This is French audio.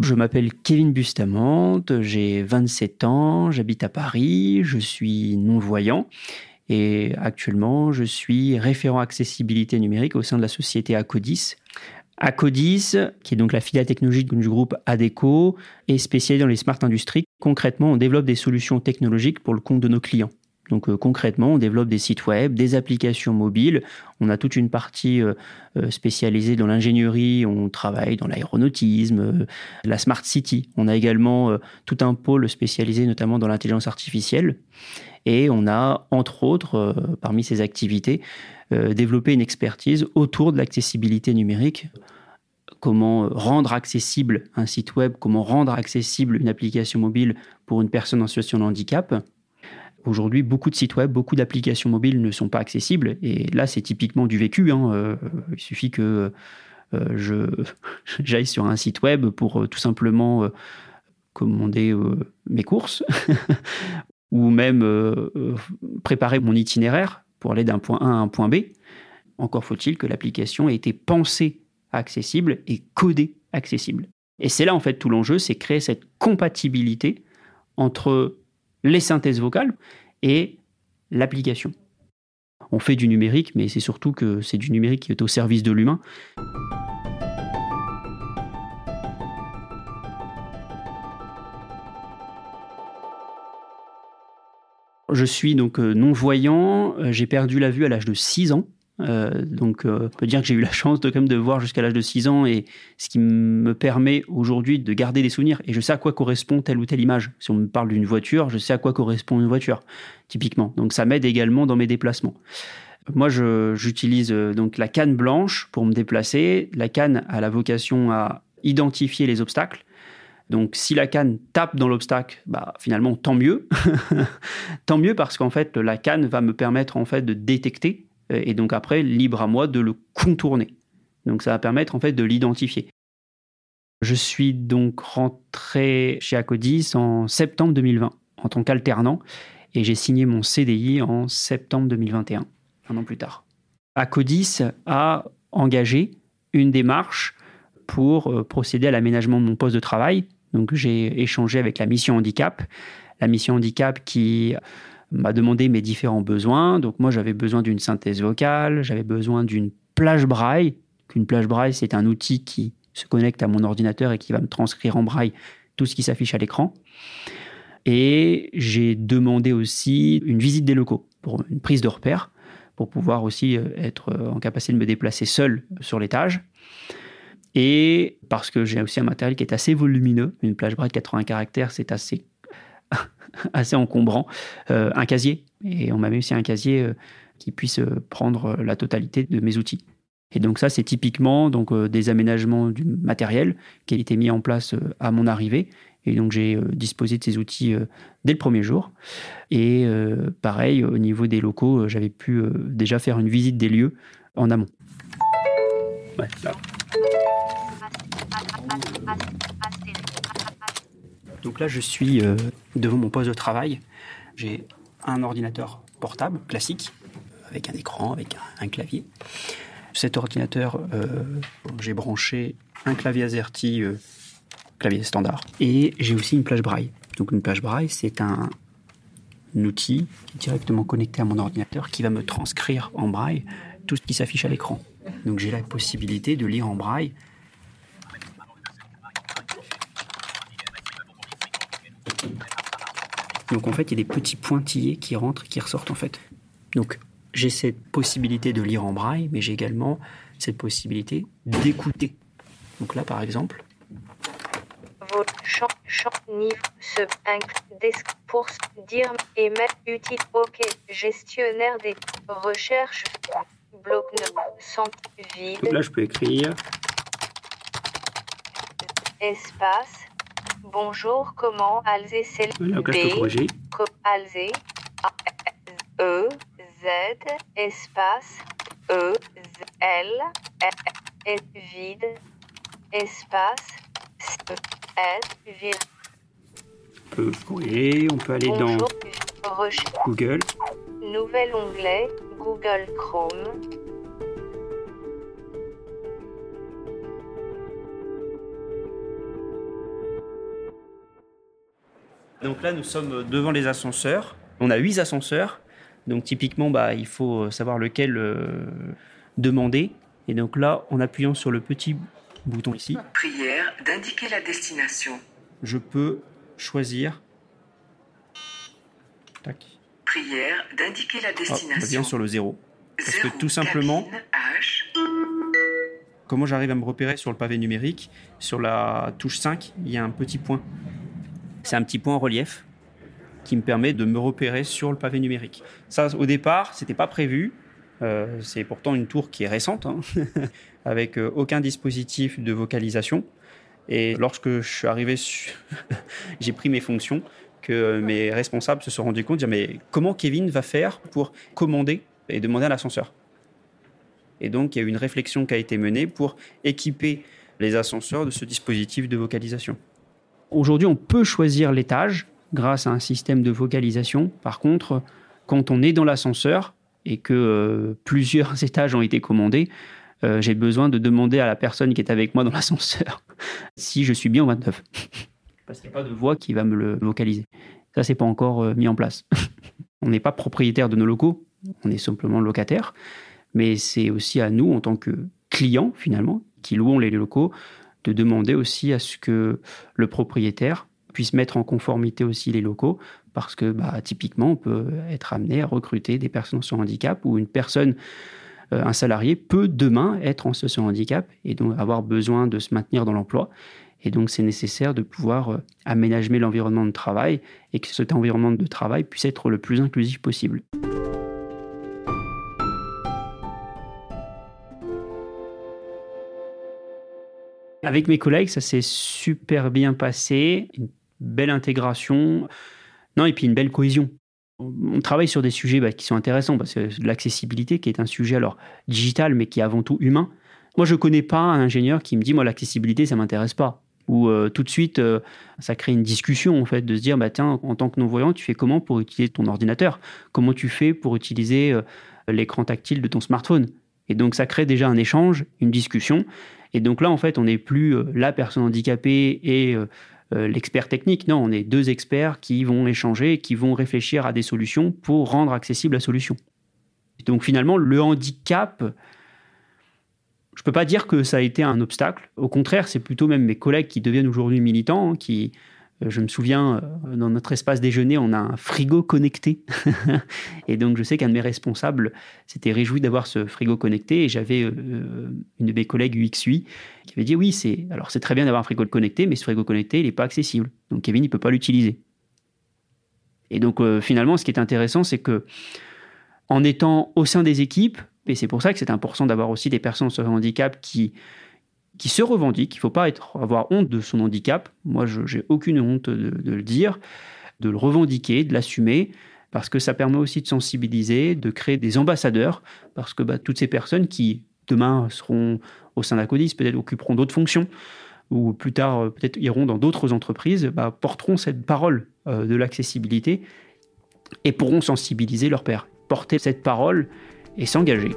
Je m'appelle Kevin Bustamante, j'ai 27 ans, j'habite à Paris, je suis non-voyant et actuellement je suis référent accessibilité numérique au sein de la société Acodis. Acodis, qui est donc la filiale technologique du groupe ADECO, est spécialisée dans les smart industries. Concrètement, on développe des solutions technologiques pour le compte de nos clients. Donc euh, concrètement, on développe des sites web, des applications mobiles. On a toute une partie euh, euh, spécialisée dans l'ingénierie. On travaille dans l'aéronautisme, la smart city. On a également tout un pôle spécialisé notamment dans l'intelligence artificielle. Et on a entre autres, parmi ces activités, développé une expertise autour de l'accessibilité numérique comment rendre accessible un site web, comment rendre accessible une application mobile pour une personne en situation de handicap. Aujourd'hui, beaucoup de sites web, beaucoup d'applications mobiles ne sont pas accessibles. Et là, c'est typiquement du vécu. Hein. Euh, il suffit que euh, j'aille sur un site web pour euh, tout simplement commander mes courses ou même préparer mon itinéraire pour aller d'un point A à un point B. Encore faut-il que l'application ait été pensée accessible et codée accessible. Et c'est là en fait tout l'enjeu, c'est créer cette compatibilité entre les synthèses vocales et l'application. On fait du numérique, mais c'est surtout que c'est du numérique qui est au service de l'humain. Je suis donc euh, non-voyant, euh, j'ai perdu la vue à l'âge de 6 ans. Euh, donc, euh, on peut dire que j'ai eu la chance de, quand même de voir jusqu'à l'âge de 6 ans et ce qui me permet aujourd'hui de garder des souvenirs. Et je sais à quoi correspond telle ou telle image. Si on me parle d'une voiture, je sais à quoi correspond une voiture, typiquement. Donc, ça m'aide également dans mes déplacements. Moi, j'utilise euh, donc la canne blanche pour me déplacer. La canne a la vocation à identifier les obstacles. Donc, si la canne tape dans l'obstacle, bah, finalement, tant mieux. tant mieux parce qu'en fait, la canne va me permettre en fait de détecter et donc après, libre à moi de le contourner. Donc ça va permettre en fait de l'identifier. Je suis donc rentré chez Acodis en septembre 2020 en tant qu'alternant et j'ai signé mon CDI en septembre 2021, un an plus tard. Acodis a engagé une démarche pour euh, procéder à l'aménagement de mon poste de travail. Donc j'ai échangé avec la mission handicap, la mission handicap qui m'a demandé mes différents besoins. Donc moi, j'avais besoin d'une synthèse vocale, j'avais besoin d'une plage braille. Une plage braille, c'est un outil qui se connecte à mon ordinateur et qui va me transcrire en braille tout ce qui s'affiche à l'écran. Et j'ai demandé aussi une visite des locaux pour une prise de repère, pour pouvoir aussi euh, être euh, en capacité de me déplacer seul sur l'étage. Et parce que j'ai aussi un matériel qui est assez volumineux, une plage braille de 80 caractères, c'est assez assez encombrant, euh, un casier. Et on m'a mis aussi un casier euh, qui puisse euh, prendre la totalité de mes outils. Et donc ça, c'est typiquement donc, des aménagements du matériel qui a été mis en place à mon arrivée. Et donc j'ai disposé de ces outils dès le premier jour. Et pareil, au niveau des locaux, j'avais pu déjà faire une visite des lieux en amont. Ouais, là. Donc là, je suis euh, devant mon poste de travail. J'ai un ordinateur portable classique avec un écran, avec un, clavier. Cet ordinateur, euh, j'ai branché un clavier AZERTY, euh, clavier standard, et j'ai aussi une plage braille. Donc une plage braille, c'est un, outil directement connecté à mon ordinateur qui va me transcrire en braille tout ce qui s'affiche à l'écran. Donc j'ai la possibilité de lire en braille Donc en fait, il y a des petits pointillés qui rentrent et qui ressortent en fait. Donc j'ai cette possibilité de lire en braille, mais j'ai également cette possibilité d'écouter. Donc là, par exemple. Votre champ, champ, niveau, ce desk pour dire émettre utile, ok, gestionnaire des recherches, bloc. Donc là, je peux écrire. Espace, Bonjour, comment Alzé c'est corriger. Alzé E Z espace E Z, L S vide espace S vide. On peut corriger, on peut aller dans Google. Nouvel onglet Google Chrome. Donc là, nous sommes devant les ascenseurs. On a huit ascenseurs. Donc typiquement, bah, il faut savoir lequel euh, demander. Et donc là, en appuyant sur le petit bouton ici, Prière d'indiquer la destination. je peux choisir. Tac. Prière d'indiquer la Ah, on destination. sur le zéro. parce que Zéro, tout simplement- cabine, H. Comment j'arrive à me repérer sur le pavé numérique? Sur la touche 5, il y a un petit point. C'est un petit point en relief qui me permet de me repérer sur le pavé numérique. Ça, au départ, c'était pas prévu. Euh, c'est pourtant une tour qui est récente, hein, avec euh, aucun dispositif de vocalisation. Et lorsque je suis arrivé, j'ai pris mes fonctions, que mes responsables se sont rendus compte, dire mais comment Kevin va faire pour commander et demander à l'ascenseur? Et donc il y a eu une réflexion qui a été menée pour équiper les ascenseurs de ce dispositif de vocalisation. Aujourd'hui, on peut choisir l'étage grâce à un système de vocalisation. Par contre, quand on est dans l'ascenseur et que euh, plusieurs étages ont été commandés, euh, j'ai besoin de demander à la personne qui est avec moi dans l'ascenseur si je suis bien au 29. Parce qu'il n'y a pas de voix qui va me le vocaliser. Ça, c'est pas encore euh, mis en place. on n'est pas propriétaire de nos locaux, on est simplement locataire. Mais c'est aussi à nous, en tant que clients, finalement, qui louons les locaux, de demander aussi à ce que le propriétaire puisse mettre en conformité aussi les locaux, parce que bah, typiquement, on peut être amené à recruter des personnes sans handicap ou une personne, euh, un salarié peut demain être en situation handicap et donc avoir besoin de se maintenir dans l'emploi. Et donc, c'est nécessaire de pouvoir euh, aménager l'environnement de travail et que cet environnement de travail puisse être le plus inclusif possible. Avec mes collègues, ça s'est super bien passé, une belle intégration, non et puis une belle cohésion. On travaille sur des sujets bah, qui sont intéressants parce que l'accessibilité, qui est un sujet alors digital mais qui est avant tout humain. Moi, je connais pas un ingénieur qui me dit moi l'accessibilité ça m'intéresse pas. Ou euh, tout de suite, euh, ça crée une discussion en fait de se dire bah tiens en tant que non voyant tu fais comment pour utiliser ton ordinateur? Comment tu fais pour utiliser euh, l'écran tactile de ton smartphone? Et donc ça crée déjà un échange, une discussion. Et donc là, en fait, on n'est plus euh, la personne handicapée et euh, euh, l'expert technique. Non, on est deux experts qui vont échanger, qui vont réfléchir à des solutions pour rendre accessible la solution. Et donc finalement, le handicap, je ne peux pas dire que ça a été un obstacle. Au contraire, c'est plutôt même mes collègues qui deviennent aujourd'hui militants, hein, qui, je me souviens, euh, dans notre espace déjeuner, on a un frigo connecté. et donc, je sais qu'un de mes responsables s'était réjoui d'avoir ce frigo connecté. Et j'avais euh, une de mes collègues UXUI qui avait dit oui, c'est alors c'est très bien d'avoir un frigo connecté, mais ce frigo connecté, il n'est pas accessible. Donc, Kevin, il peut pas l'utiliser. Et donc, euh, finalement, ce qui est intéressant, c'est que en étant au sein des équipes, et c'est pour ça que c'est important d'avoir aussi des personnes sur handicap qui qui se revendiquent. Il ne faut pas avoir honte de son handicap. Moi, je n'ai aucune honte de, de le dire, de le revendiquer, de l'assumer, parce que ça permet aussi de sensibiliser, de créer des ambassadeurs, parce que bah, toutes ces personnes qui, demain, seront au sein d'Acodis, peut-être occuperont d'autres fonctions, ou plus tard, euh, peut-être iront dans d'autres entreprises, bah, porteront cette parole euh, de l'accessibilité et pourront sensibiliser leurs pairs, porter cette parole et s'engager.